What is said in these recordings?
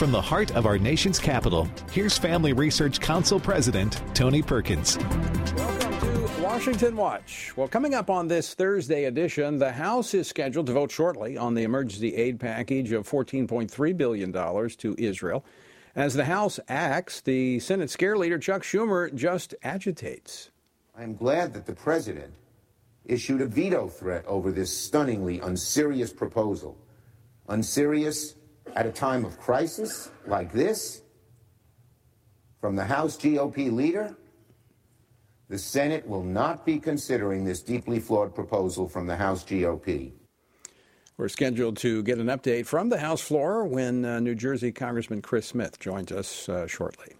From the heart of our nation's capital, here's Family Research Council President Tony Perkins. Welcome to Washington Watch. Well, coming up on this Thursday edition, the House is scheduled to vote shortly on the emergency aid package of $14.3 billion to Israel. As the House acts, the Senate scare leader Chuck Schumer just agitates. I'm glad that the president issued a veto threat over this stunningly unserious proposal. Unserious at a time of crisis like this? From the House GOP leader? The Senate will not be considering this deeply flawed proposal from the House GOP. We're scheduled to get an update from the House floor when uh, New Jersey Congressman Chris Smith joins us uh, shortly.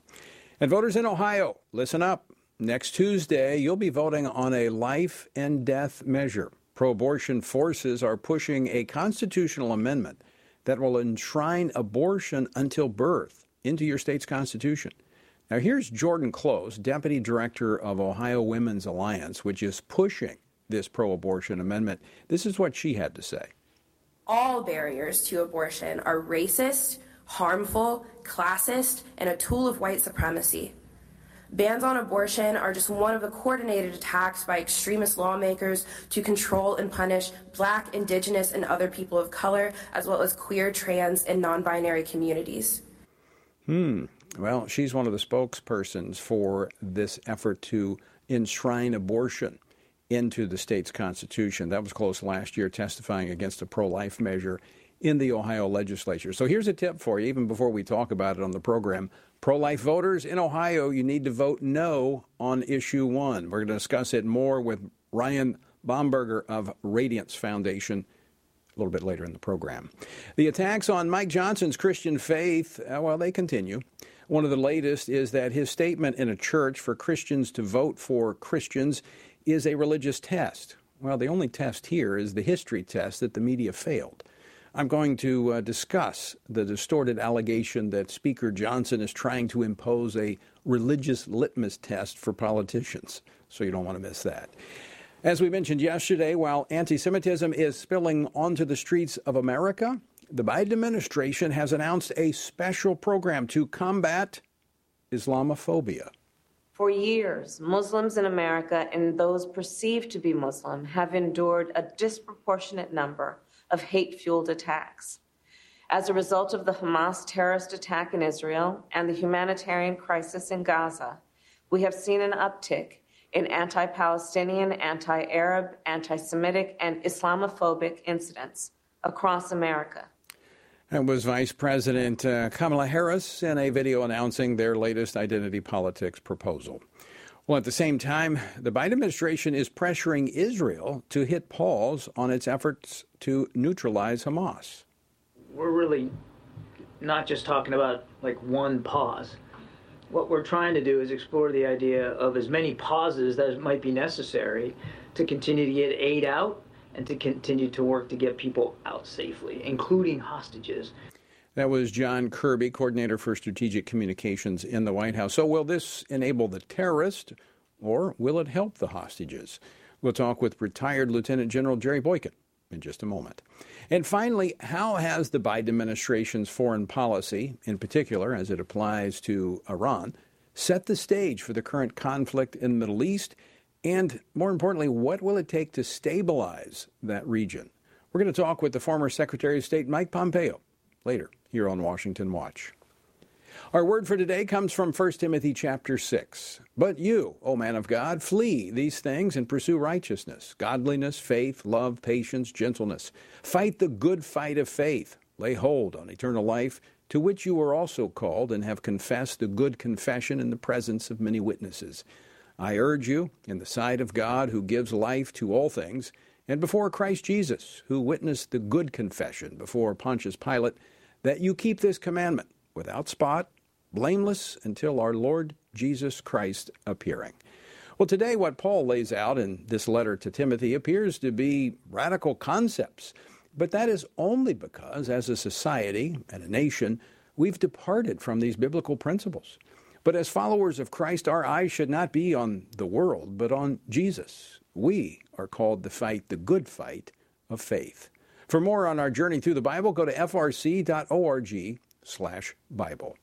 And voters in Ohio, listen up. Next Tuesday, you'll be voting on a life and death measure. Pro abortion forces are pushing a constitutional amendment that will enshrine abortion until birth into your state's constitution. Now, here's Jordan Close, Deputy Director of Ohio Women's Alliance, which is pushing this pro abortion amendment. This is what she had to say. All barriers to abortion are racist, harmful, classist, and a tool of white supremacy. Bans on abortion are just one of the coordinated attacks by extremist lawmakers to control and punish black, indigenous, and other people of color, as well as queer, trans, and non binary communities. Hmm. Well, she's one of the spokespersons for this effort to enshrine abortion into the state's constitution. That was close last year, testifying against a pro life measure in the Ohio legislature. So here's a tip for you, even before we talk about it on the program. Pro life voters in Ohio, you need to vote no on issue one. We're going to discuss it more with Ryan Bomberger of Radiance Foundation a little bit later in the program. The attacks on Mike Johnson's Christian faith, uh, well, they continue. One of the latest is that his statement in a church for Christians to vote for Christians is a religious test. Well, the only test here is the history test that the media failed. I'm going to uh, discuss the distorted allegation that Speaker Johnson is trying to impose a religious litmus test for politicians. So you don't want to miss that. As we mentioned yesterday, while anti Semitism is spilling onto the streets of America, the Biden administration has announced a special program to combat Islamophobia. For years, Muslims in America and those perceived to be Muslim have endured a disproportionate number of hate fueled attacks. As a result of the Hamas terrorist attack in Israel and the humanitarian crisis in Gaza, we have seen an uptick in anti Palestinian, anti Arab, anti Semitic, and Islamophobic incidents across America. That was Vice President uh, Kamala Harris in a video announcing their latest identity politics proposal. Well, at the same time, the Biden administration is pressuring Israel to hit pause on its efforts to neutralize Hamas. We're really not just talking about like one pause. What we're trying to do is explore the idea of as many pauses as might be necessary to continue to get aid out and to continue to work to get people out safely, including hostages. That was John Kirby, coordinator for strategic communications in the White House. So, will this enable the terrorist or will it help the hostages? We'll talk with retired Lieutenant General Jerry Boykin in just a moment. And finally, how has the Biden administration's foreign policy, in particular as it applies to Iran, set the stage for the current conflict in the Middle East? And more importantly, what will it take to stabilize that region? We're going to talk with the former Secretary of State Mike Pompeo later here on Washington Watch. Our word for today comes from 1 Timothy chapter 6. But you, O man of God, flee these things and pursue righteousness, godliness, faith, love, patience, gentleness. Fight the good fight of faith. Lay hold on eternal life, to which you were also called and have confessed the good confession in the presence of many witnesses. I urge you, in the sight of God who gives life to all things, and before Christ Jesus, who witnessed the good confession before Pontius Pilate, that you keep this commandment without spot, blameless until our Lord Jesus Christ appearing. Well, today, what Paul lays out in this letter to Timothy appears to be radical concepts, but that is only because, as a society and a nation, we've departed from these biblical principles. But as followers of Christ, our eyes should not be on the world, but on Jesus. We are called to fight the good fight of faith. For more on our journey through the Bible, go to frc.org slash Bible.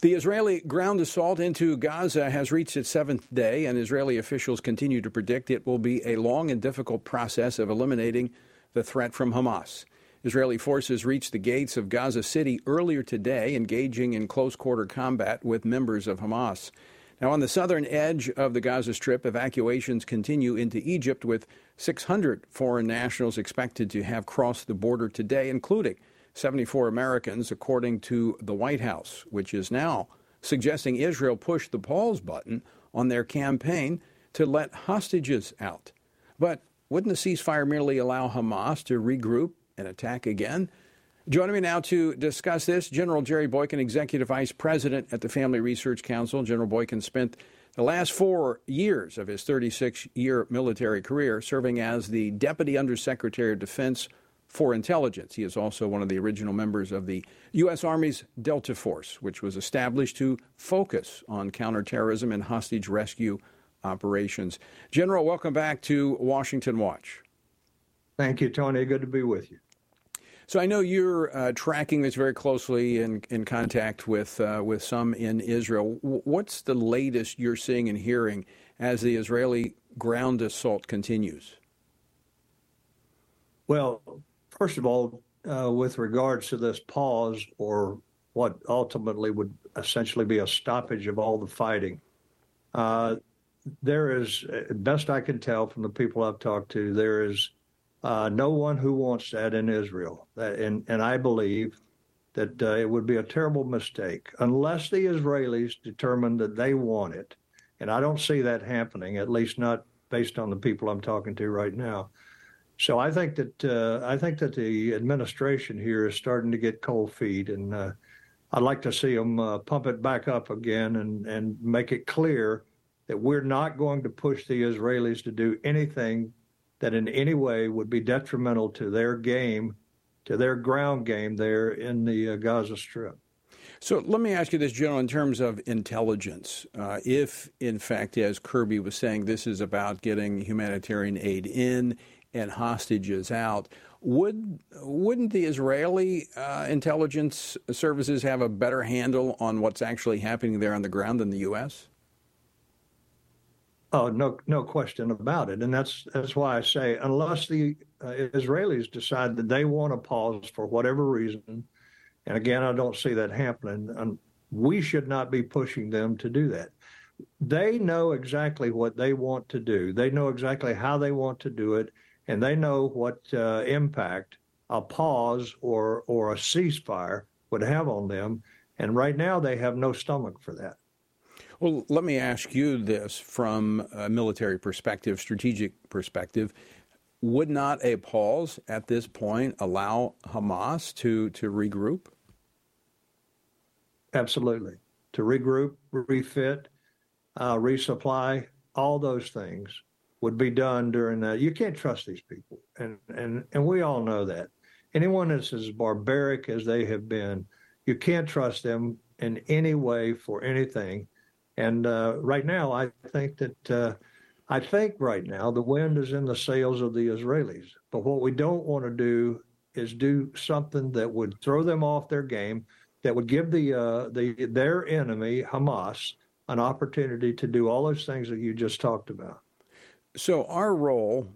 The Israeli ground assault into Gaza has reached its seventh day, and Israeli officials continue to predict it will be a long and difficult process of eliminating the threat from Hamas. Israeli forces reached the gates of Gaza City earlier today, engaging in close quarter combat with members of Hamas. Now, on the southern edge of the Gaza Strip, evacuations continue into Egypt, with 600 foreign nationals expected to have crossed the border today, including 74 Americans, according to the White House, which is now suggesting Israel push the pause button on their campaign to let hostages out. But wouldn't the ceasefire merely allow Hamas to regroup and attack again? Joining me now to discuss this, General Jerry Boykin, Executive Vice President at the Family Research Council. General Boykin spent the last four years of his 36 year military career serving as the Deputy Undersecretary of Defense for Intelligence. He is also one of the original members of the U.S. Army's Delta Force, which was established to focus on counterterrorism and hostage rescue operations. General, welcome back to Washington Watch. Thank you, Tony. Good to be with you. So I know you're uh, tracking this very closely in, in contact with uh, with some in Israel. What's the latest you're seeing and hearing as the Israeli ground assault continues? Well, first of all, uh, with regards to this pause or what ultimately would essentially be a stoppage of all the fighting, uh, there is, best I can tell from the people I've talked to, there is uh, no one who wants that in Israel. and, and I believe that uh, it would be a terrible mistake unless the Israelis determine that they want it. And I don't see that happening, at least not based on the people I'm talking to right now. So I think that uh, I think that the administration here is starting to get cold feet, and uh, I'd like to see them uh, pump it back up again and and make it clear that we're not going to push the Israelis to do anything that in any way would be detrimental to their game, to their ground game there in the uh, Gaza Strip. So let me ask you this, General, in terms of intelligence. Uh, if, in fact, as Kirby was saying, this is about getting humanitarian aid in and hostages out, would wouldn't the Israeli uh, intelligence services have a better handle on what's actually happening there on the ground than the U.S.? Oh, no, no question about it, and that's that's why I say unless the uh, Israelis decide that they want to pause for whatever reason, and again, I don't see that happening. And we should not be pushing them to do that. They know exactly what they want to do. They know exactly how they want to do it, and they know what uh, impact a pause or or a ceasefire would have on them. And right now, they have no stomach for that. Well, let me ask you this from a military perspective, strategic perspective. Would not a pause at this point allow Hamas to, to regroup? Absolutely. To regroup, refit, uh, resupply, all those things would be done during that. You can't trust these people. And, and, and we all know that. Anyone that's as barbaric as they have been, you can't trust them in any way for anything and uh, right now, I think that uh, I think right now the wind is in the sails of the Israelis. But what we don't want to do is do something that would throw them off their game, that would give the uh, the their enemy Hamas an opportunity to do all those things that you just talked about. So our role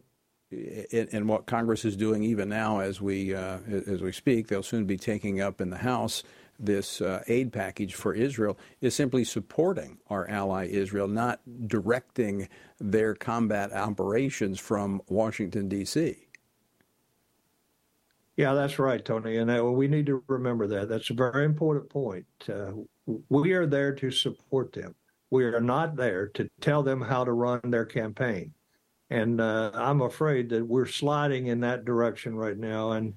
in, in what Congress is doing even now as we uh, as we speak, they'll soon be taking up in the House this uh, aid package for Israel is simply supporting our ally Israel, not directing their combat operations from Washington, D.C. Yeah, that's right, Tony. And uh, we need to remember that. That's a very important point. Uh, we are there to support them. We are not there to tell them how to run their campaign. And uh, I'm afraid that we're sliding in that direction right now. And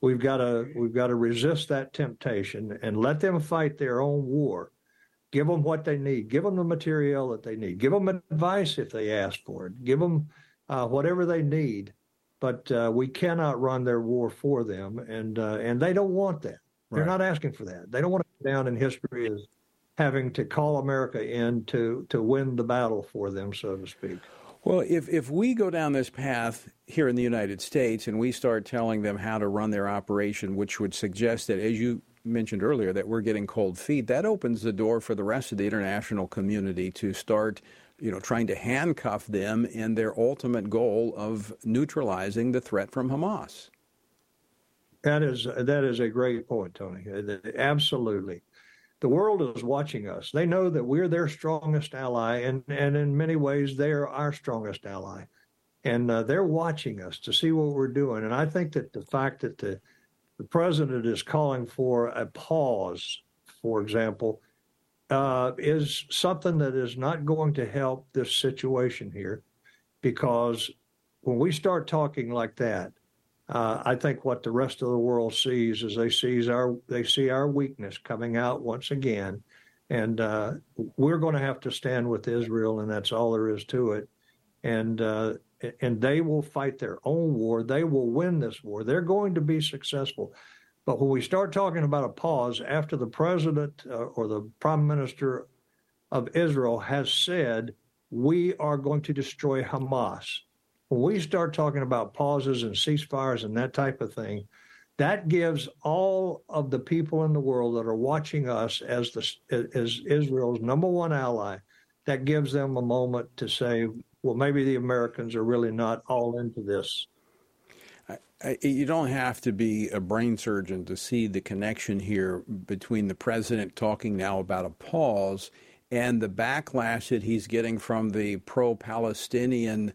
we've got to we've got to resist that temptation and let them fight their own war. Give them what they need. Give them the material that they need. Give them advice if they ask for it. Give them uh, whatever they need. But uh, we cannot run their war for them, and uh, and they don't want that. They're right. not asking for that. They don't want to go down in history as having to call America in to to win the battle for them, so to speak. Well, if, if we go down this path here in the United States and we start telling them how to run their operation, which would suggest that, as you mentioned earlier, that we're getting cold feet, that opens the door for the rest of the international community to start, you know, trying to handcuff them in their ultimate goal of neutralizing the threat from Hamas. That is that is a great point, Tony. Absolutely the world is watching us. They know that we're their strongest ally, and, and in many ways, they are our strongest ally. And uh, they're watching us to see what we're doing. And I think that the fact that the, the president is calling for a pause, for example, uh, is something that is not going to help this situation here because when we start talking like that, uh, I think what the rest of the world sees is they sees our they see our weakness coming out once again, and uh, we're going to have to stand with Israel, and that's all there is to it. And uh, and they will fight their own war. They will win this war. They're going to be successful. But when we start talking about a pause after the president uh, or the prime minister of Israel has said we are going to destroy Hamas when we start talking about pauses and ceasefires and that type of thing, that gives all of the people in the world that are watching us as the as Israel's number one ally, that gives them a moment to say, well, maybe the Americans are really not all into this. You don't have to be a brain surgeon to see the connection here between the president talking now about a pause and the backlash that he's getting from the pro-Palestinian uh,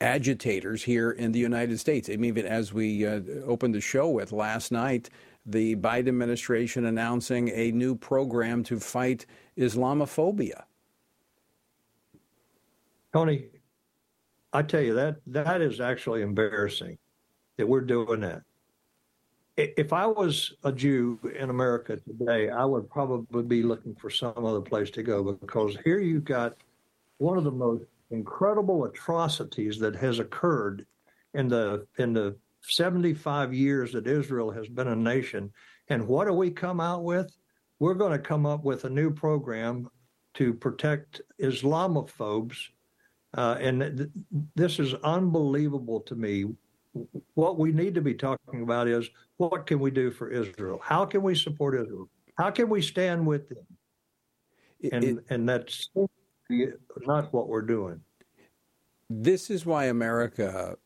agitators here in the United States. I mean, even as we uh, opened the show with last night, the Biden administration announcing a new program to fight Islamophobia. Tony, I tell you that that is actually embarrassing that we're doing that. If I was a Jew in America today, I would probably be looking for some other place to go because here you've got one of the most incredible atrocities that has occurred in the in the 75 years that Israel has been a nation. And what do we come out with? We're going to come up with a new program to protect Islamophobes. Uh, and th- this is unbelievable to me. What we need to be talking about is what can we do for Israel? How can we support Israel? How can we stand with them? And, it, and that's not what we're doing. This is why America,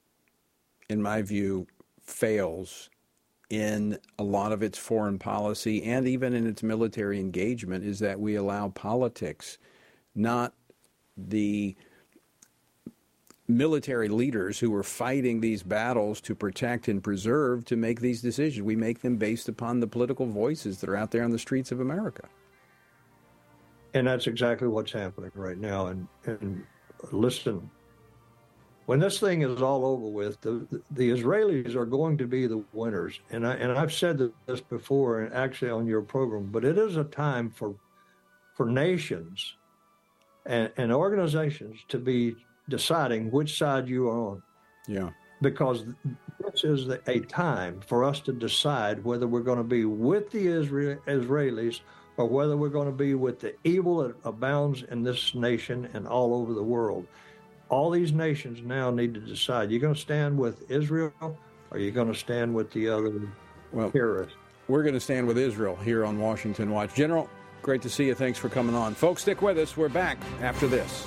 in my view, fails in a lot of its foreign policy and even in its military engagement is that we allow politics, not the military leaders who are fighting these battles to protect and preserve to make these decisions. We make them based upon the political voices that are out there on the streets of America. And that's exactly what's happening right now. And, and listen, when this thing is all over with, the, the Israelis are going to be the winners. And, I, and I've said this before, and actually on your program, but it is a time for, for nations and, and organizations to be deciding which side you are on. Yeah. Because this is a time for us to decide whether we're going to be with the Israel, Israelis or whether we're going to be with the evil that abounds in this nation and all over the world. All these nations now need to decide: you're going to stand with Israel, or are you going to stand with the other well, terrorists? We're going to stand with Israel here on Washington Watch. General, great to see you. Thanks for coming on, folks. Stick with us. We're back after this.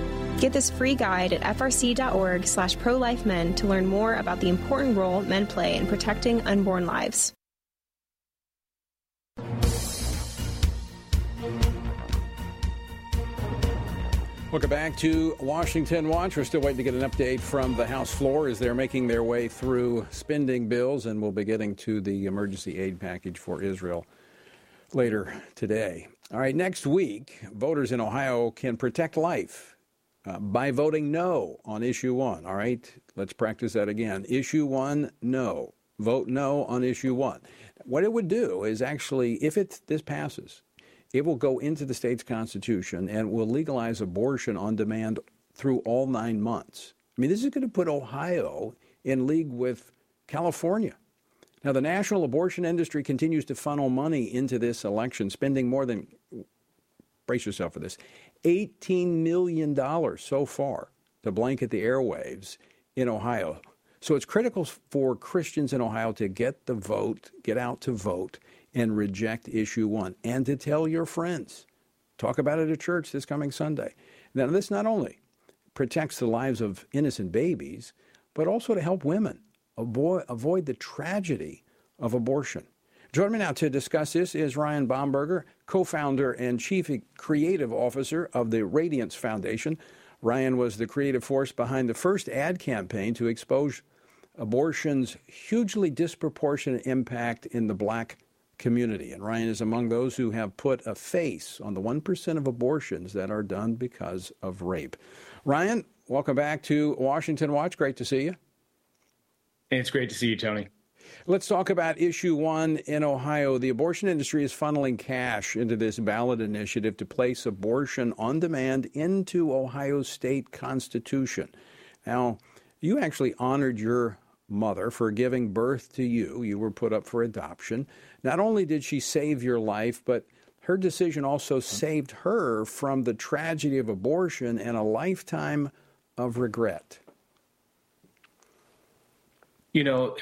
Get this free guide at frc.org slash prolifemen to learn more about the important role men play in protecting unborn lives. Welcome back to Washington Watch. We're still waiting to get an update from the House floor as they're making their way through spending bills, and we'll be getting to the emergency aid package for Israel later today. All right, next week, voters in Ohio can protect life uh, by voting no on issue one. All right, let's practice that again. Issue one, no. Vote no on issue one. What it would do is actually, if it this passes, it will go into the state's constitution and will legalize abortion on demand through all nine months. I mean, this is going to put Ohio in league with California. Now, the national abortion industry continues to funnel money into this election, spending more than, brace yourself for this, $18 million so far to blanket the airwaves in Ohio. So it's critical for Christians in Ohio to get the vote, get out to vote, and reject issue one, and to tell your friends. Talk about it at church this coming Sunday. Now, this not only protects the lives of innocent babies, but also to help women avoid, avoid the tragedy of abortion. Joining me now to discuss this is Ryan Bomberger, co founder and chief creative officer of the Radiance Foundation. Ryan was the creative force behind the first ad campaign to expose abortion's hugely disproportionate impact in the black community. And Ryan is among those who have put a face on the 1% of abortions that are done because of rape. Ryan, welcome back to Washington Watch. Great to see you. It's great to see you, Tony. Let's talk about issue one in Ohio. The abortion industry is funneling cash into this ballot initiative to place abortion on demand into Ohio's state constitution. Now, you actually honored your mother for giving birth to you. You were put up for adoption. Not only did she save your life, but her decision also saved her from the tragedy of abortion and a lifetime of regret. You know,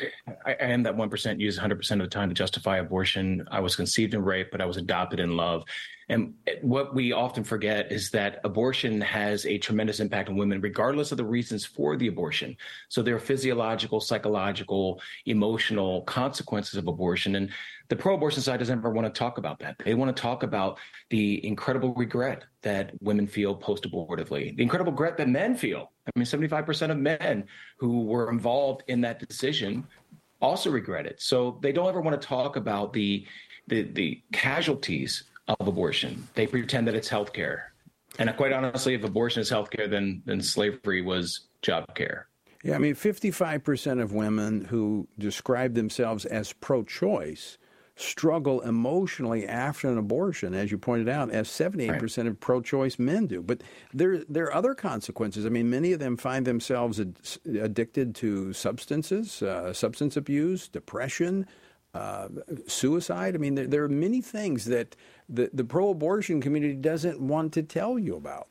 I, I am that 1% used 100% of the time to justify abortion. I was conceived in rape, but I was adopted in love. And what we often forget is that abortion has a tremendous impact on women, regardless of the reasons for the abortion. So there are physiological, psychological, emotional consequences of abortion. And the pro abortion side doesn't ever want to talk about that. They want to talk about the incredible regret that women feel post abortively, the incredible regret that men feel. I mean, 75% of men who were involved in that decision also regret it. So they don't ever want to talk about the the, the casualties of abortion. They pretend that it's health care. And quite honestly, if abortion is health care, then, then slavery was job care. Yeah, I mean, 55% of women who describe themselves as pro choice struggle emotionally after an abortion, as you pointed out, as 78% right. of pro choice men do. But there, there are other consequences. I mean, many of them find themselves ad- addicted to substances, uh, substance abuse, depression, uh, suicide. I mean, there, there, are many things that the, the pro abortion community doesn't want to tell you about.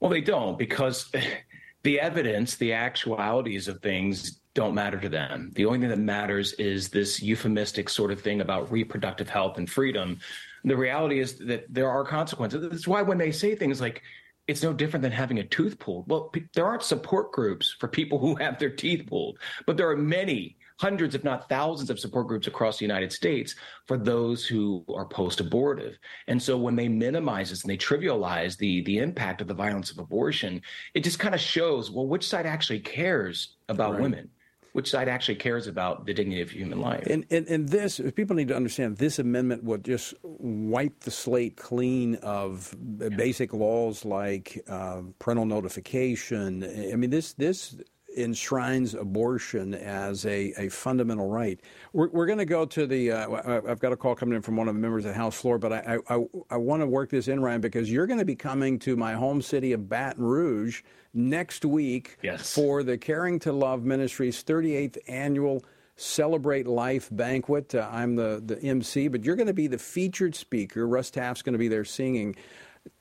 Well, they don't because the evidence, the actualities of things don't matter to them. The only thing that matters is this euphemistic sort of thing about reproductive health and freedom. The reality is that there are consequences. That's why when they say things like, it's no different than having a tooth pulled. Well, there aren't support groups for people who have their teeth pulled, but there are many hundreds, if not thousands, of support groups across the United States for those who are post-abortive. And so when they minimize this and they trivialize the the impact of the violence of abortion, it just kind of shows well which side actually cares about right. women which side actually cares about the dignity of human life. And, and, and this, people need to understand, this amendment would just wipe the slate clean of basic laws like uh, parental notification. I mean, this this enshrines abortion as a, a fundamental right. We're, we're going to go to the. Uh, I've got a call coming in from one of the members of the House floor, but I, I, I want to work this in, Ryan, because you're going to be coming to my home city of Baton Rouge next week yes. for the Caring to Love Ministries 38th annual Celebrate Life banquet. Uh, I'm the, the MC, but you're going to be the featured speaker. Russ Taff's going to be there singing.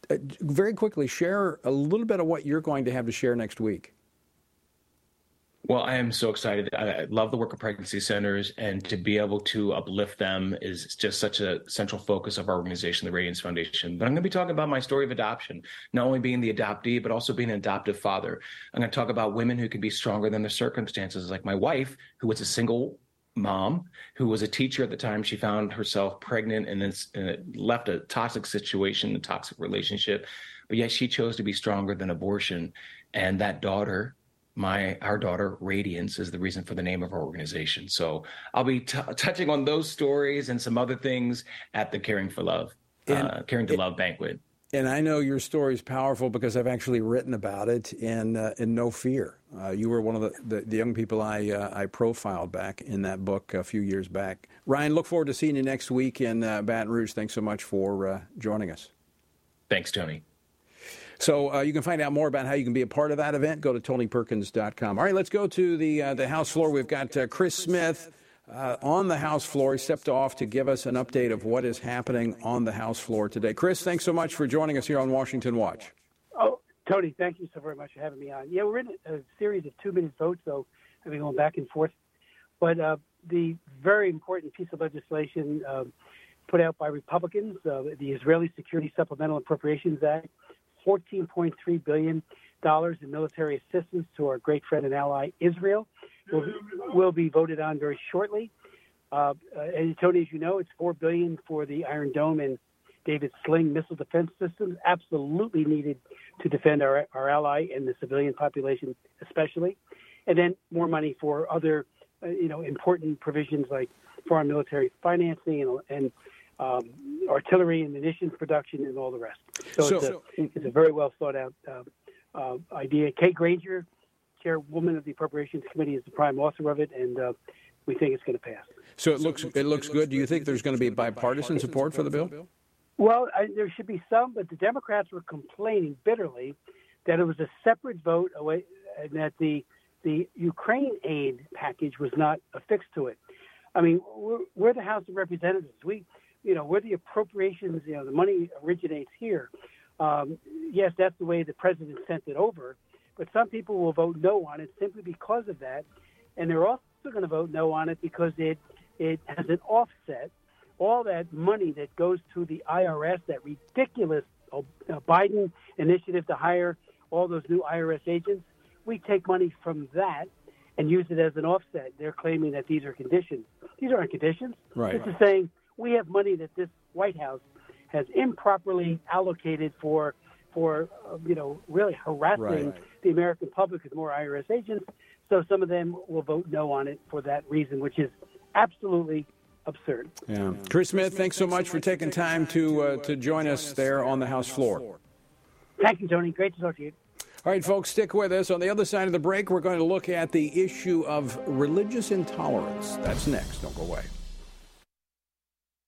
Uh, very quickly, share a little bit of what you're going to have to share next week. Well, I am so excited. I love the work of pregnancy centers, and to be able to uplift them is just such a central focus of our organization, the Radiance Foundation. But I'm going to be talking about my story of adoption, not only being the adoptee, but also being an adoptive father. I'm going to talk about women who can be stronger than their circumstances, like my wife, who was a single mom who was a teacher at the time she found herself pregnant and then left a toxic situation a toxic relationship but yet she chose to be stronger than abortion and that daughter my our daughter radiance is the reason for the name of our organization so i'll be t- touching on those stories and some other things at the caring for love and, uh, caring to love banquet and I know your story is powerful because I've actually written about it in uh, in No Fear. Uh, you were one of the, the, the young people I uh, I profiled back in that book a few years back. Ryan, look forward to seeing you next week in uh, Baton Rouge. Thanks so much for uh, joining us. Thanks, Tony. So uh, you can find out more about how you can be a part of that event. Go to TonyPerkins.com. All right, let's go to the uh, the House floor. We've got uh, Chris Smith uh, on the House floor. He stepped off to give us an update of what is happening on the House floor today. Chris, thanks so much for joining us here on Washington Watch. Oh, Tony, thank you so very much for having me on. Yeah, we're in a series of two-minute votes, so I've been going back and forth. But uh, the very important piece of legislation um, put out by Republicans, uh, the Israeli Security Supplemental Appropriations Act, $14.3 billion in military assistance to our great friend and ally Israel will, will be voted on very shortly. Uh, and Tony, as you know, it's 4 billion for the Iron Dome and David Sling missile defense systems, absolutely needed to defend our, our ally and the civilian population, especially. And then more money for other, uh, you know, important provisions like foreign military financing and, and um, artillery and munitions production, and all the rest. So, so it's, a, it's, a, very well thought out uh, uh, idea. Kay Granger, chairwoman of the Appropriations Committee, is the prime author of it, and uh, we think it's going to pass. So it looks it looks good. Do you think there's going to be bipartisan support for the bill? Well, I, there should be some, but the Democrats were complaining bitterly that it was a separate vote away, and that the the Ukraine aid package was not affixed to it. I mean, we're, we're the House of Representatives. We you know, where the appropriations, you know, the money originates here. Um, yes, that's the way the president sent it over, but some people will vote no on it simply because of that. and they're also going to vote no on it because it it has an offset. All that money that goes to the IRS, that ridiculous uh, Biden initiative to hire all those new IRS agents, we take money from that and use it as an offset. They're claiming that these are conditions. These aren't conditions. Right. This is saying we have money that this White House has improperly allocated for for uh, you know really harassing Right. the American public with more IRS agents. So some of them will vote no on it for that reason, which is absolutely absurd. Yeah. Chris Smith, thanks so much for taking time to uh, to join us there on the House floor. Thank you, Tony. Great to talk to you. All right, folks, stick with us. On the other side of the break, we're going to look at the issue of religious intolerance. That's next. Don't go away.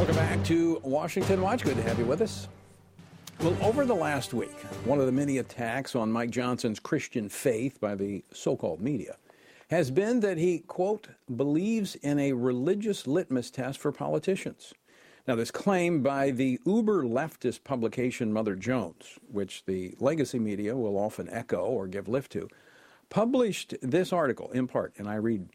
Welcome back to Washington Watch. Good to have you with us. Well, over the last week, one of the many attacks on Mike Johnson's Christian faith by the so called media has been that he, quote, believes in a religious litmus test for politicians. Now, this claim by the uber leftist publication Mother Jones, which the legacy media will often echo or give lift to, published this article in part, and I read,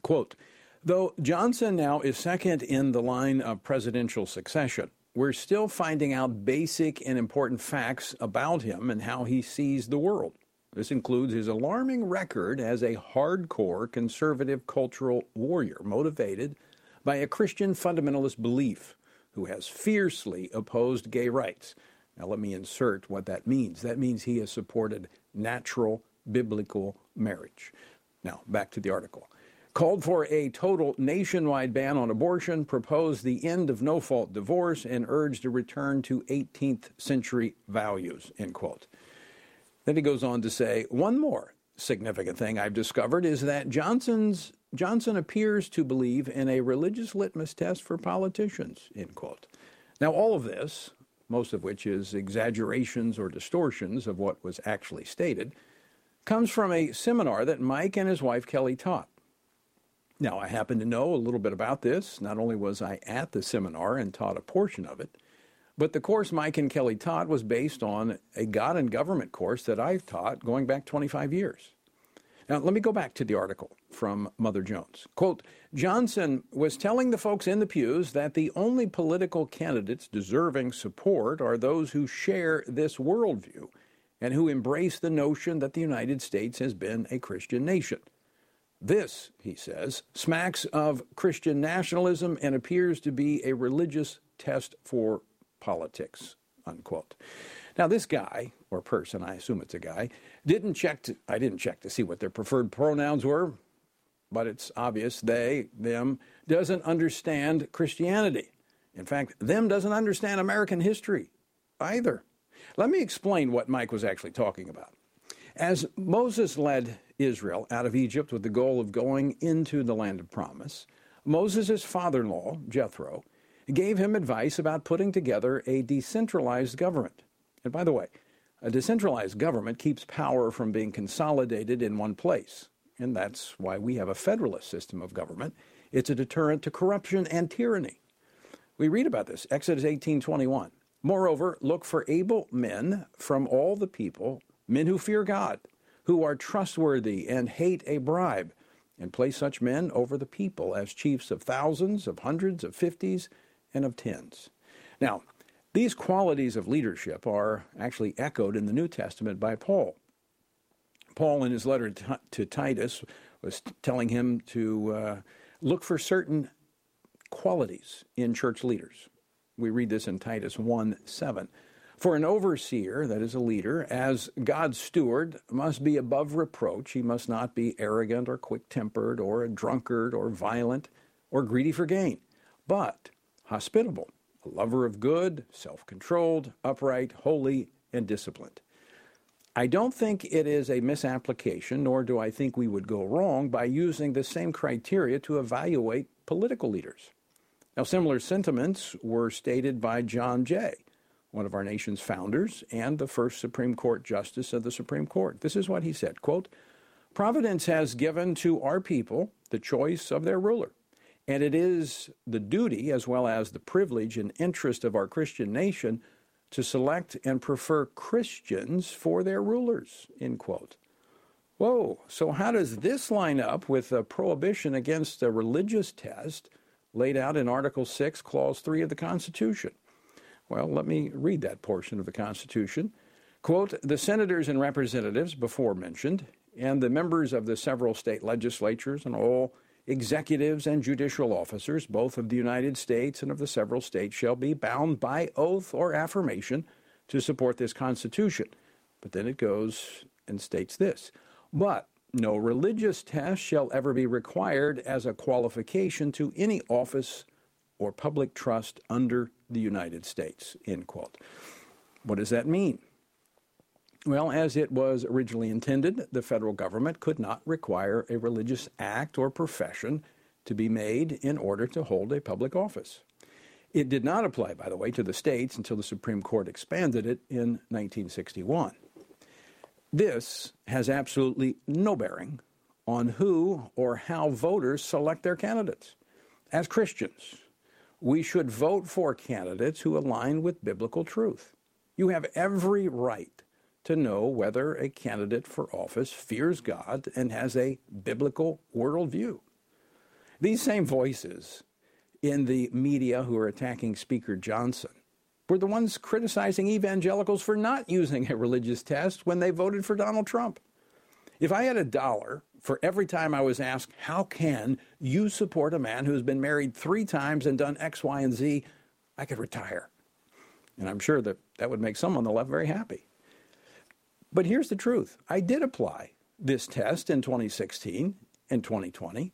quote, Though Johnson now is second in the line of presidential succession, we're still finding out basic and important facts about him and how he sees the world. This includes his alarming record as a hardcore conservative cultural warrior motivated by a Christian fundamentalist belief who has fiercely opposed gay rights. Now, let me insert what that means. That means he has supported natural biblical marriage. Now, back to the article called for a total nationwide ban on abortion, proposed the end of no fault divorce, and urged a return to 18th century values. End quote. Then he goes on to say, one more significant thing I've discovered is that Johnson's Johnson appears to believe in a religious litmus test for politicians. End quote. Now, all of this, most of which is exaggerations or distortions of what was actually stated, comes from a seminar that Mike and his wife Kelly taught. Now, I happen to know a little bit about this. Not only was I at the seminar and taught a portion of it, but the course Mike and Kelly taught was based on a God and government course that I've taught going back 25 years. Now, let me go back to the article from Mother Jones. Quote Johnson was telling the folks in the pews that the only political candidates deserving support are those who share this worldview and who embrace the notion that the United States has been a Christian nation. This, he says, smacks of Christian nationalism and appears to be a religious test for politics. Unquote. Now, this guy or person, I assume it's a guy, didn't check to, I didn't check to see what their preferred pronouns were, but it's obvious they, them, doesn't understand Christianity. In fact, them doesn't understand American history either. Let me explain what Mike was actually talking about. As Moses led Israel out of Egypt with the goal of going into the land of promise, Moses' father in law, Jethro, gave him advice about putting together a decentralized government. And by the way, a decentralized government keeps power from being consolidated in one place. And that's why we have a federalist system of government. It's a deterrent to corruption and tyranny. We read about this, Exodus 18:21. Moreover, look for able men from all the people, men who fear God, who are trustworthy and hate a bribe, and place such men over the people as chiefs of thousands, of hundreds, of fifties, and of tens. Now, these qualities of leadership are actually echoed in the New Testament by Paul. Paul, in his letter to Titus, was telling him to uh, look for certain qualities in church leaders. We read this in Titus 1 7. For an overseer, that is a leader, as God's steward, must be above reproach. He must not be arrogant or quick tempered or a drunkard or violent or greedy for gain, but hospitable, a lover of good, self controlled, upright, holy, and disciplined. I don't think it is a misapplication, nor do I think we would go wrong by using the same criteria to evaluate political leaders. Now, similar sentiments were stated by John Jay, one of our nation's founders and the first Supreme Court Justice of the Supreme Court. This is what he said quote, Providence has given to our people the choice of their ruler, and it is the duty as well as the privilege and interest of our Christian nation to select and prefer Christians for their rulers, end quote. Whoa, so how does this line up with a prohibition against a religious test laid out in Article 6, Clause 3 of the Constitution? Well, let me read that portion of the Constitution. Quote The senators and representatives before mentioned, and the members of the several state legislatures and all executives and judicial officers, both of the United States and of the several states, shall be bound by oath or affirmation to support this Constitution. But then it goes and states this But no religious test shall ever be required as a qualification to any office or public trust under the United States. End quote. What does that mean? Well, as it was originally intended, the federal government could not require a religious act or profession to be made in order to hold a public office. It did not apply, by the way, to the states until the Supreme Court expanded it in 1961. This has absolutely no bearing on who or how voters select their candidates. As Christians, we should vote for candidates who align with biblical truth. You have every right to know whether a candidate for office fears God and has a biblical worldview. These same voices in the media who are attacking Speaker Johnson were the ones criticizing evangelicals for not using a religious test when they voted for Donald Trump. If I had a dollar for every time I was asked, How can you support a man who's been married three times and done X, Y, and Z? I could retire. And I'm sure that that would make some on the left very happy. But here's the truth I did apply this test in 2016 and 2020.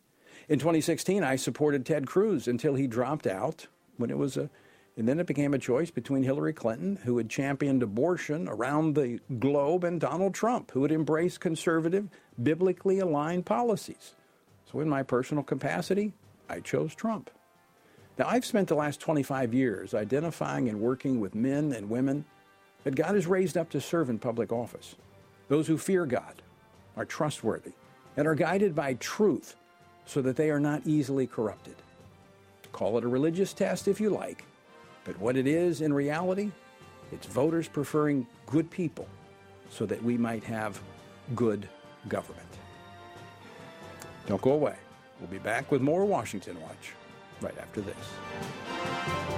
In 2016, I supported Ted Cruz until he dropped out when it was a, and then it became a choice between Hillary Clinton, who had championed abortion around the globe, and Donald Trump, who had embraced conservative, biblically aligned policies. So, in my personal capacity, I chose Trump. Now, I've spent the last 25 years identifying and working with men and women that God has raised up to serve in public office. Those who fear God, are trustworthy, and are guided by truth so that they are not easily corrupted. Call it a religious test if you like, but what it is in reality, it's voters preferring good people so that we might have good government. Don't go away. We'll be back with more Washington Watch right after this.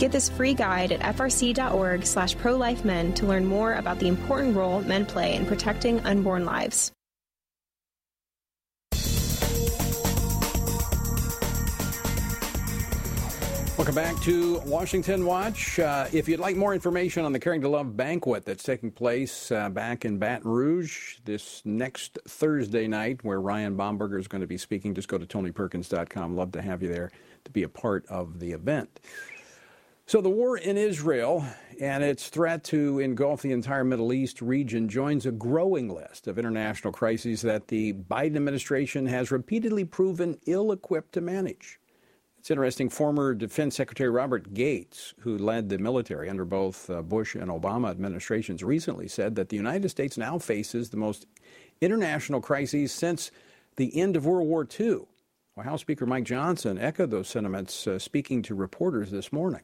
Get this free guide at frc.org slash prolifemen to learn more about the important role men play in protecting unborn lives. Welcome back to Washington Watch. Uh, if you'd like more information on the Caring to Love banquet that's taking place uh, back in Baton Rouge this next Thursday night, where Ryan Bomberger is going to be speaking, just go to tonyperkins.com. Love to have you there to be a part of the event. So, the war in Israel and its threat to engulf the entire Middle East region joins a growing list of international crises that the Biden administration has repeatedly proven ill equipped to manage. It's interesting. Former Defense Secretary Robert Gates, who led the military under both uh, Bush and Obama administrations, recently said that the United States now faces the most international crises since the end of World War II. Well, House Speaker Mike Johnson echoed those sentiments uh, speaking to reporters this morning.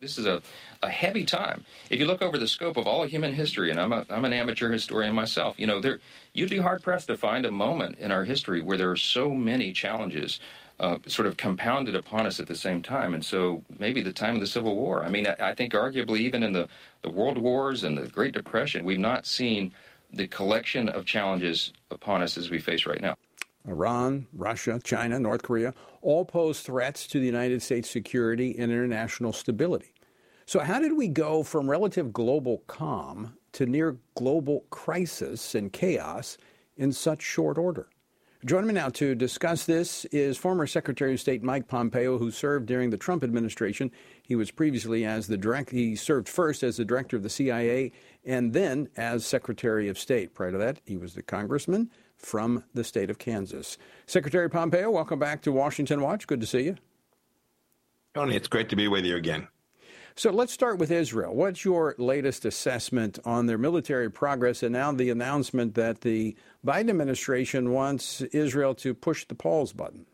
This is a, a heavy time. If you look over the scope of all human history, and I'm, a, I'm an amateur historian myself, you know, there, you'd be hard pressed to find a moment in our history where there are so many challenges uh, sort of compounded upon us at the same time. And so maybe the time of the Civil War. I mean, I, I think arguably even in the, the World Wars and the Great Depression, we've not seen the collection of challenges upon us as we face right now. Iran, Russia, China, North Korea all pose threats to the United States' security and international stability. So, how did we go from relative global calm to near global crisis and chaos in such short order? Joining me now to discuss this is former Secretary of State Mike Pompeo, who served during the Trump administration. He was previously as the direct, he served first as the director of the CIA and then as Secretary of State. Prior to that, he was the congressman from the state of Kansas. Secretary Pompeo, welcome back to Washington Watch. Good to see you. Tony, it's great to be with you again. So let's start with Israel. What's your latest assessment on their military progress and now the announcement that the Biden administration wants Israel to push the pause button?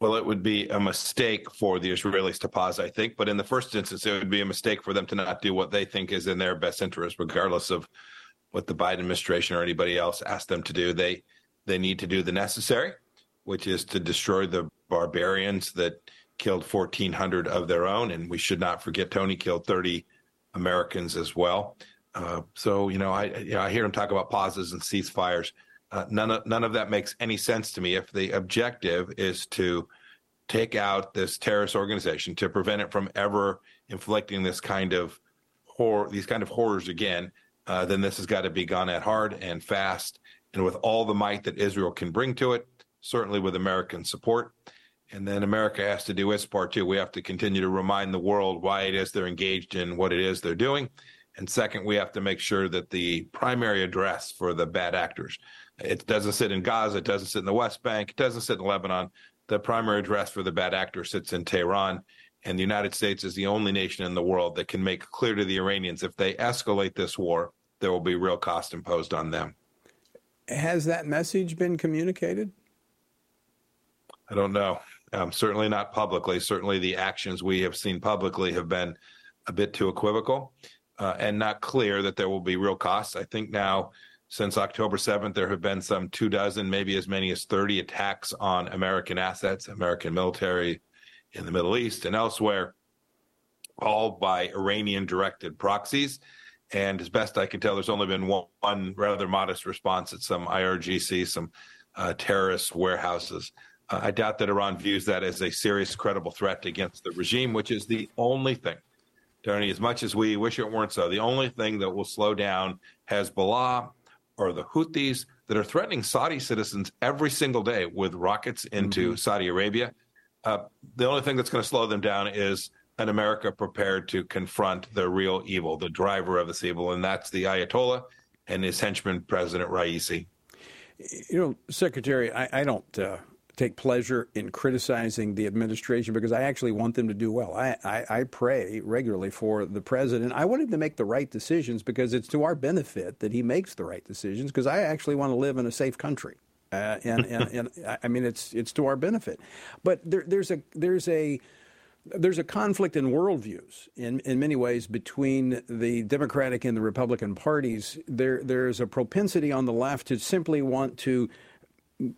Well, it would be a mistake for the Israelis to pause, I think. But in the first instance, it would be a mistake for them to not do what they think is in their best interest, regardless of what the Biden administration or anybody else asked them to do. They they need to do the necessary, which is to destroy the barbarians that killed 1,400 of their own, and we should not forget Tony killed 30 Americans as well. Uh, so you know, I you know, I hear him talk about pauses and ceasefires. Uh, none of none of that makes any sense to me. If the objective is to take out this terrorist organization to prevent it from ever inflicting this kind of horror, these kind of horrors again, uh, then this has got to be gone at hard and fast, and with all the might that Israel can bring to it. Certainly with American support, and then America has to do its part too. We have to continue to remind the world why it is they're engaged in what it is they're doing. And second, we have to make sure that the primary address for the bad actors, it doesn't sit in Gaza, it doesn't sit in the West Bank, it doesn't sit in Lebanon. The primary address for the bad actor sits in Tehran. And the United States is the only nation in the world that can make clear to the Iranians if they escalate this war, there will be real cost imposed on them. Has that message been communicated? I don't know. Um, certainly not publicly. Certainly, the actions we have seen publicly have been a bit too equivocal uh, and not clear that there will be real costs. I think now, since October 7th, there have been some two dozen, maybe as many as 30 attacks on American assets, American military in the Middle East and elsewhere, all by Iranian directed proxies. And as best I can tell, there's only been one, one rather modest response at some IRGC, some uh, terrorist warehouses. Uh, I doubt that Iran views that as a serious, credible threat against the regime, which is the only thing Tony, as much as we wish it weren't so, the only thing that will slow down Hezbollah or the Houthis that are threatening Saudi citizens every single day with rockets into mm-hmm. Saudi Arabia, uh, the only thing that's going to slow them down is an America prepared to confront the real evil, the driver of this evil, and that's the Ayatollah and his henchman, President Raisi. You know, Secretary, I, I don't uh, take pleasure in criticizing the administration because I actually want them to do well. I, I, I, pray regularly for the president. I want him to make the right decisions because it's to our benefit that he makes the right decisions because I actually want to live in a safe country. Uh, and, and, and I mean, it's, it's to our benefit. But there, there's a, there's a, there's a conflict in worldviews in, in many ways between the Democratic and the Republican parties. There, there's a propensity on the left to simply want to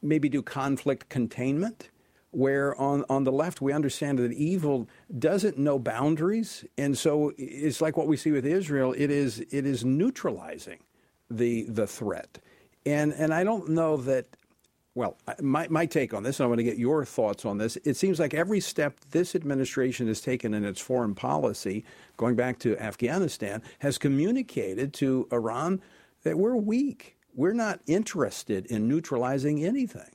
maybe do conflict containment, where on, on the left we understand that evil doesn't know boundaries. And so it's like what we see with Israel, it is, it is neutralizing the, the threat. And, and I don't know that well, my, my take on this, and I want to get your thoughts on this. It seems like every step this administration has taken in its foreign policy, going back to Afghanistan, has communicated to Iran that we're weak. We're not interested in neutralizing anything.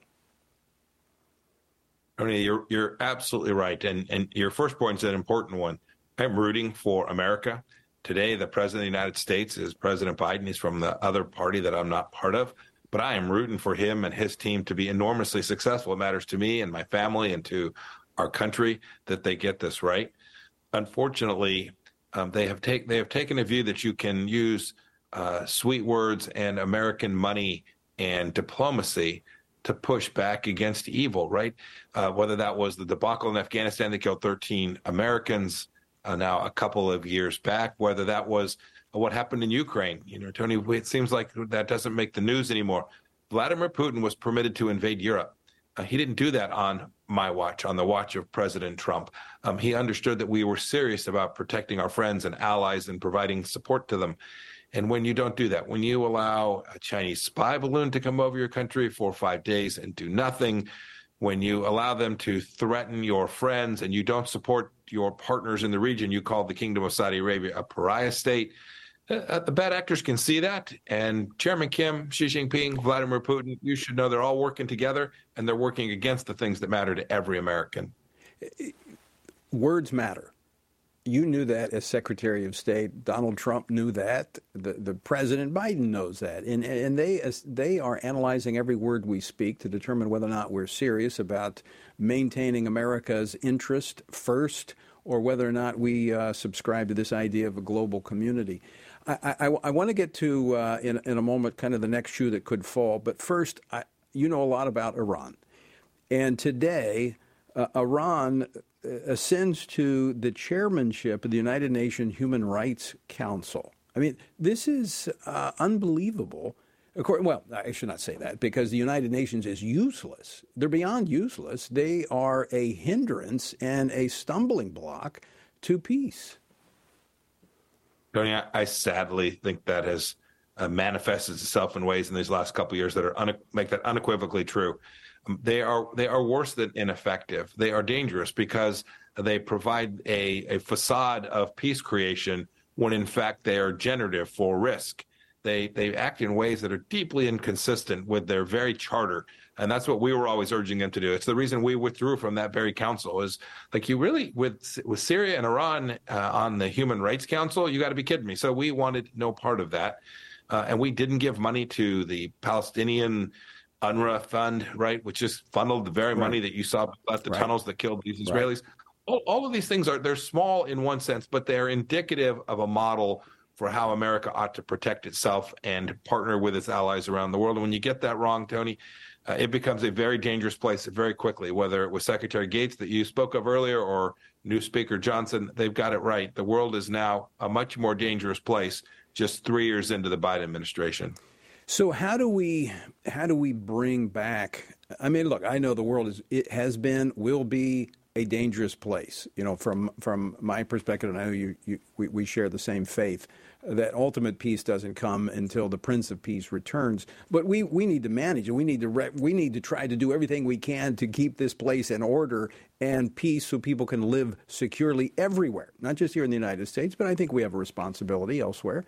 Tony, you're you're absolutely right, and and your first point is an important one. I'm rooting for America. Today, the president of the United States is President Biden. He's from the other party that I'm not part of, but I am rooting for him and his team to be enormously successful. It matters to me and my family and to our country that they get this right. Unfortunately, um, they have take they have taken a view that you can use uh, sweet words and American money and diplomacy to push back against evil, right? Uh, whether that was the debacle in Afghanistan that killed 13 Americans uh, now a couple of years back, whether that was what happened in Ukraine. You know, Tony, it seems like that doesn't make the news anymore. Vladimir Putin was permitted to invade Europe. Uh, he didn't do that on my watch, on the watch of President Trump. Um, he understood that we were serious about protecting our friends and allies and providing support to them. And when you don't do that, when you allow a Chinese spy balloon to come over your country for five days and do nothing, when you allow them to threaten your friends and you don't support your partners in the region, you call the Kingdom of Saudi Arabia a pariah state. Uh, uh the bad actors can see that. And Chairman Kim, Xi Jinping, Vladimir Putin, you should know they're all working together and they're working against the things that matter to every American. Words matter you knew that as Secretary of State. Donald Trump knew that. The, the President Biden knows that, and and they they are analyzing every word we speak to determine whether or not we're serious about maintaining America's interest first, or whether or not we uh, subscribe to this idea of a global community. I, I, I want to get to, uh, in, in a moment, kind of the next shoe that could fall. But first, I, you know a lot about Iran. And today, uh, Iran uh, ascends to the chairmanship of the United Nations Human Rights Council. I mean, this is uh, unbelievable. Well, I should not say that because the United Nations is useless. They're beyond useless. They are a hindrance and a stumbling block to peace. Tony, I, I sadly think that has uh, manifested itself in ways in these last couple years that are make that unequivocally true. Um, they are they are worse than ineffective. They are dangerous because they provide a, a facade of peace creation when in fact they are generative for risk. They they act in ways that are deeply inconsistent with their very charter, and that's what we were always urging them to do. It's the reason we withdrew from that very council. Is like you really with with Syria and Iran uh, on the Human Rights Council, you got to be kidding me. So we wanted no part of that, uh, and we didn't give money to the Palestinian. UNRWA fund, right, which just funneled the very right. money that you saw left the right. tunnels that killed these Israelis. Right. All, all of these things are they're small in one sense, but they're indicative of a model for how America ought to protect itself and partner with its allies around the world. And when you get that wrong, Tony, uh, it becomes a very dangerous place very quickly. Whether it was Secretary Gates that you spoke of earlier or new Speaker Johnson, they've got it right. The world is now a much more dangerous place just three years into the Biden administration. So how do we how do we bring back? I mean, look, I know the world is it has been, will be a dangerous place. You know, from from my perspective, and I know you, you we, we share the same faith that ultimate peace doesn't come until the Prince of Peace returns. But we, we need to manage it. We need to re- we need to try to do everything we can to keep this place in order and peace so people can live securely everywhere, not just here in the United States, but I think we have a responsibility elsewhere.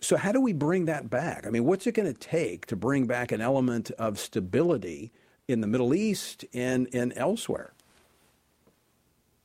So how do we bring that back? I mean, what's it going to take to bring back an element of stability in the Middle East and, and elsewhere?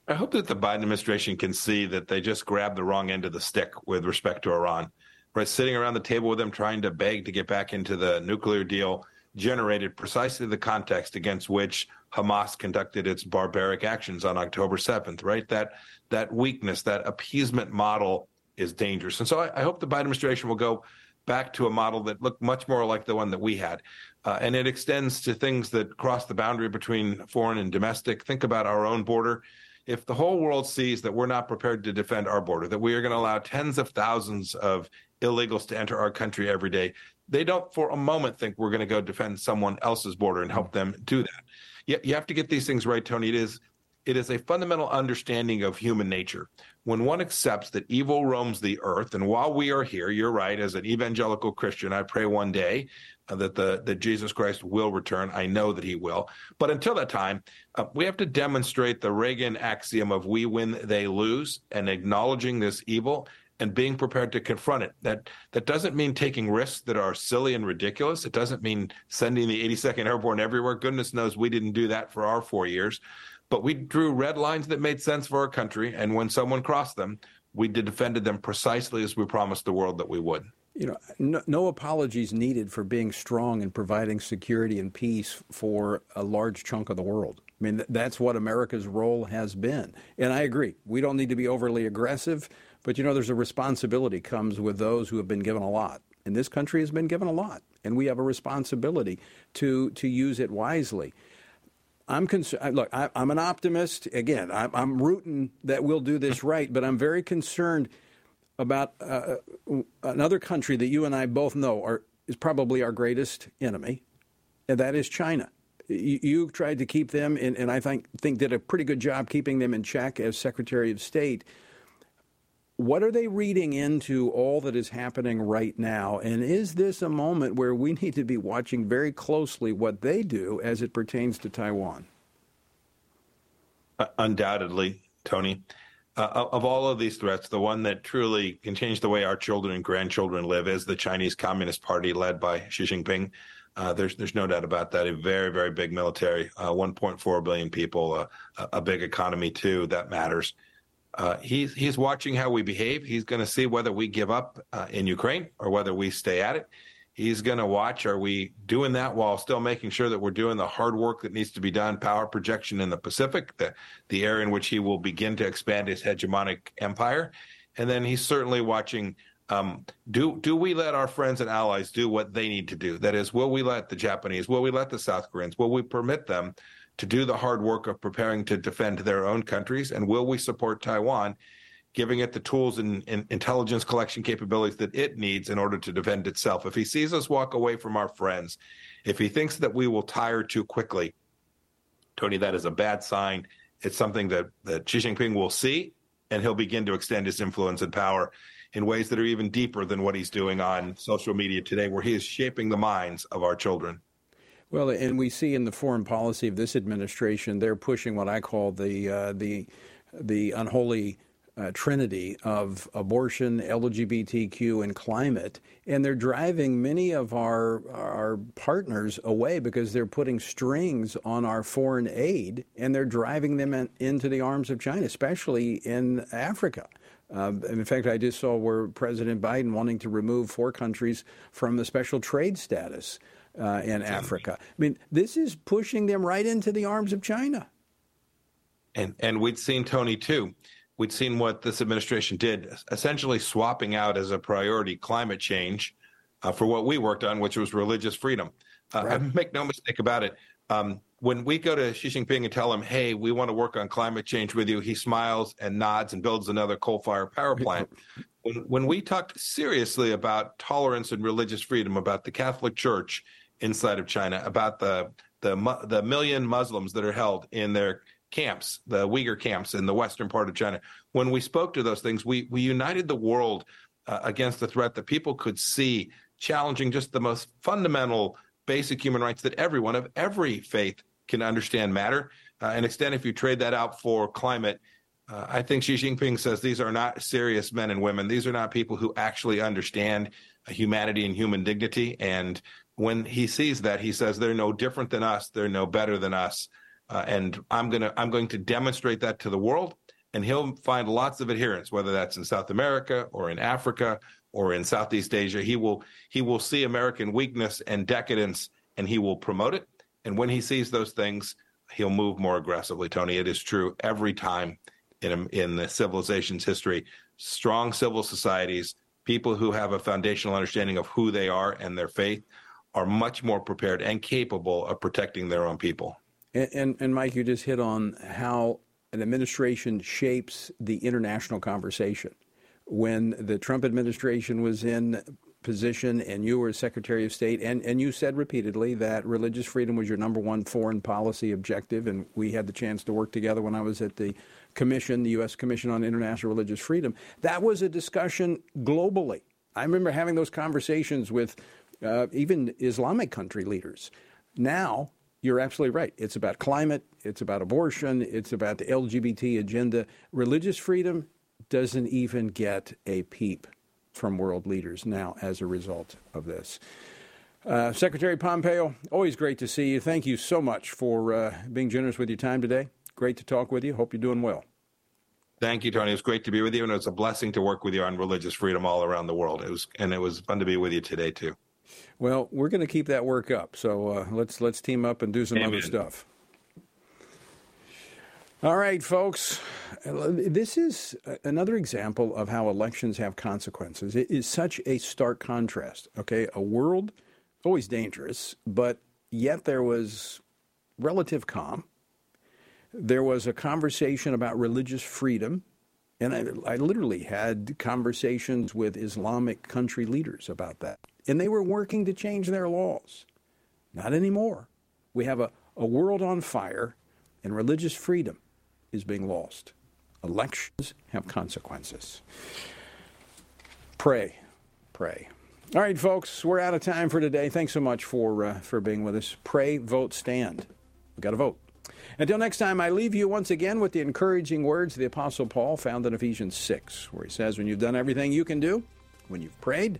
I hope that the Biden administration can see that they just grabbed the wrong end of the stick with respect to Iran. Right, sitting around the table with them trying to beg to get back into the nuclear deal generated precisely the context against which Hamas conducted its barbaric actions on October 7th, right? That that weakness, that appeasement model is dangerous. And so I, I hope the Biden administration will go back to a model that looked much more like the one that we had. Uh, and it extends to things that cross the boundary between foreign and domestic. Think about our own border if the whole world sees that we're not prepared to defend our border, that we are going to allow tens of thousands of illegals to enter our country every day, they don't for a moment think we're going to go defend someone else's border and help them do that. You, you have to get these things right, Tony. It is it is a fundamental understanding of human nature. When one accepts that evil roams the earth, and while we are here, you're right, as an evangelical Christian, I pray one day that the that Jesus Christ will return. I know that he will. But until that time, uh, we have to demonstrate the Reagan axiom of we win, they lose, and acknowledging this evil and being prepared to confront it. That that doesn't mean taking risks that are silly and ridiculous. It doesn't mean sending the 82nd Airborne everywhere. Goodness knows we didn't do that for our 4 years. But we drew red lines that made sense for our country and when someone crossed them, we defended them precisely as we promised the world that we would you know, no, no, apologies needed for being strong and providing security and peace for a large chunk of the world. I mean, that's what America's role has been. And I agree. We don't need to be overly aggressive, but you know, there's a responsibility comes with those who have been given a lot. And this country has been given a lot, and we have a responsibility to to use it wisely. I'm concerned. Look, I, am an optimist. Again, I'm, I'm rooting that we'll do this mm. right, but I'm very concerned about uh, uh, another country that you and I both know are, is probably our greatest enemy, and that is China. You, tried to keep them, in, and I think, think did a pretty good job keeping them in check as Secretary of State. What are they reading into all that is happening right now? And is this a moment where we need to be watching very closely what they do as it pertains to Taiwan? Uh, undoubtedly, Tony uh, of all of these threats, the one that truly can change the way our children and grandchildren live is the Chinese Communist Party led by Xi Jinping. Uh, there's there's no doubt about that. A very very big military, uh, 1.4 billion people, uh, a big economy too. That matters. Uh, he's he's watching how we behave. He's going to see whether we give up uh, in Ukraine or whether we stay at it. He's going to watch. Are we doing that while still making sure that we're doing the hard work that needs to be done? Power projection in the Pacific, the, the area in which he will begin to expand his hegemonic empire. And then he's certainly watching um, do do we let our friends and allies do what they need to do? That is, will we let the Japanese, will we let the South Koreans, will we permit them to do the hard work of preparing to defend their own countries, and will we support Taiwan, giving it the tools and, and intelligence collection capabilities that it needs in order to defend itself? If he sees us walk away from our friends, if he thinks that we will tire too quickly, Tony, that is a bad sign. It's something that, that Xi Jinping will see, and he'll begin to extend his influence and power in ways that are even deeper than what he's doing on social media today, where he is shaping the minds of our children. Well, and we see in the foreign policy of this administration, they're pushing what I call the uh, the the unholy uh, trinity of abortion, LGBTQ, and climate, and they're driving many of our our partners away because they're putting strings on our foreign aid, and they're driving them in, into the arms of China, especially in Africa. Uh, in fact, I just saw where President Biden wanting to remove four countries from the special trade status uh, in Africa. I mean, this is pushing them right into the arms of China. And and we'd seen Tony too. We'd seen what this administration did, essentially swapping out as a priority climate change uh, for what we worked on, which was religious freedom. Uh, right. Make no mistake about it. Um, when we go to Xi Jinping and tell him, "Hey, we want to work on climate change with you," he smiles and nods and builds another coal-fired power plant. when, when we talked seriously about tolerance and religious freedom, about the Catholic Church inside of China, about the the the million Muslims that are held in their camps, the Uyghur camps in the western part of China, when we spoke to those things, we we united the world uh, against the threat that people could see challenging just the most fundamental basic human rights that everyone of every faith can understand matter. Uh, and extend if you trade that out for climate, uh, I think Xi Jinping says these are not serious men and women. These are not people who actually understand humanity and human dignity. And when he sees that, he says they're no different than us. They're no better than us. Uh, and I'm gonna I'm going to demonstrate that to the world. And he'll find lots of adherents, whether that's in South America or in Africa or in Southeast Asia. He will he will see American weakness and decadence, and he will promote it. And when he sees those things, he'll move more aggressively. Tony, it is true every time in in the civilization's history. Strong civil societies, people who have a foundational understanding of who they are and their faith, are much more prepared and capable of protecting their own people. And, and, and Mike, you just hit on how an administration shapes the international conversation. When the Trump administration was in position and you were Secretary of State, and, and you said repeatedly that religious freedom was your number one foreign policy objective, and we had the chance to work together when I was at the Commission, the U.S. Commission on International Religious Freedom. That was a discussion globally. I remember having those conversations with uh, even Islamic country leaders. Now, you're absolutely right. It's about climate, it's about abortion, it's about the LGBT agenda. Religious freedom doesn't even get a peep from world leaders now as a result of this. Uh, Secretary Pompeo, always great to see you. Thank you so much for uh, being generous with your time today. Great to talk with you. Hope you're doing well. Thank you, Tony. It's great to be with you, and it's a blessing to work with you on religious freedom all around the world. It was, and it was fun to be with you today too. Well, we're going to keep that work up. So uh, let's let's team up and do some Amen. other stuff. All right, folks. This is another example of how elections have consequences. It is such a stark contrast. Okay, a world always dangerous, but yet there was relative calm. There was a conversation about religious freedom, and I, I literally had conversations with Islamic country leaders about that. And they were working to change their laws. Not anymore. We have a, a world on fire, and religious freedom is being lost. Elections have consequences. Pray, pray. All right, folks, we're out of time for today. Thanks so much for uh, for being with us. Pray, vote, stand. We've got to vote. Until next time, I leave you once again with the encouraging words of the Apostle Paul found in Ephesians 6, where he says, When you've done everything you can do, when you've prayed,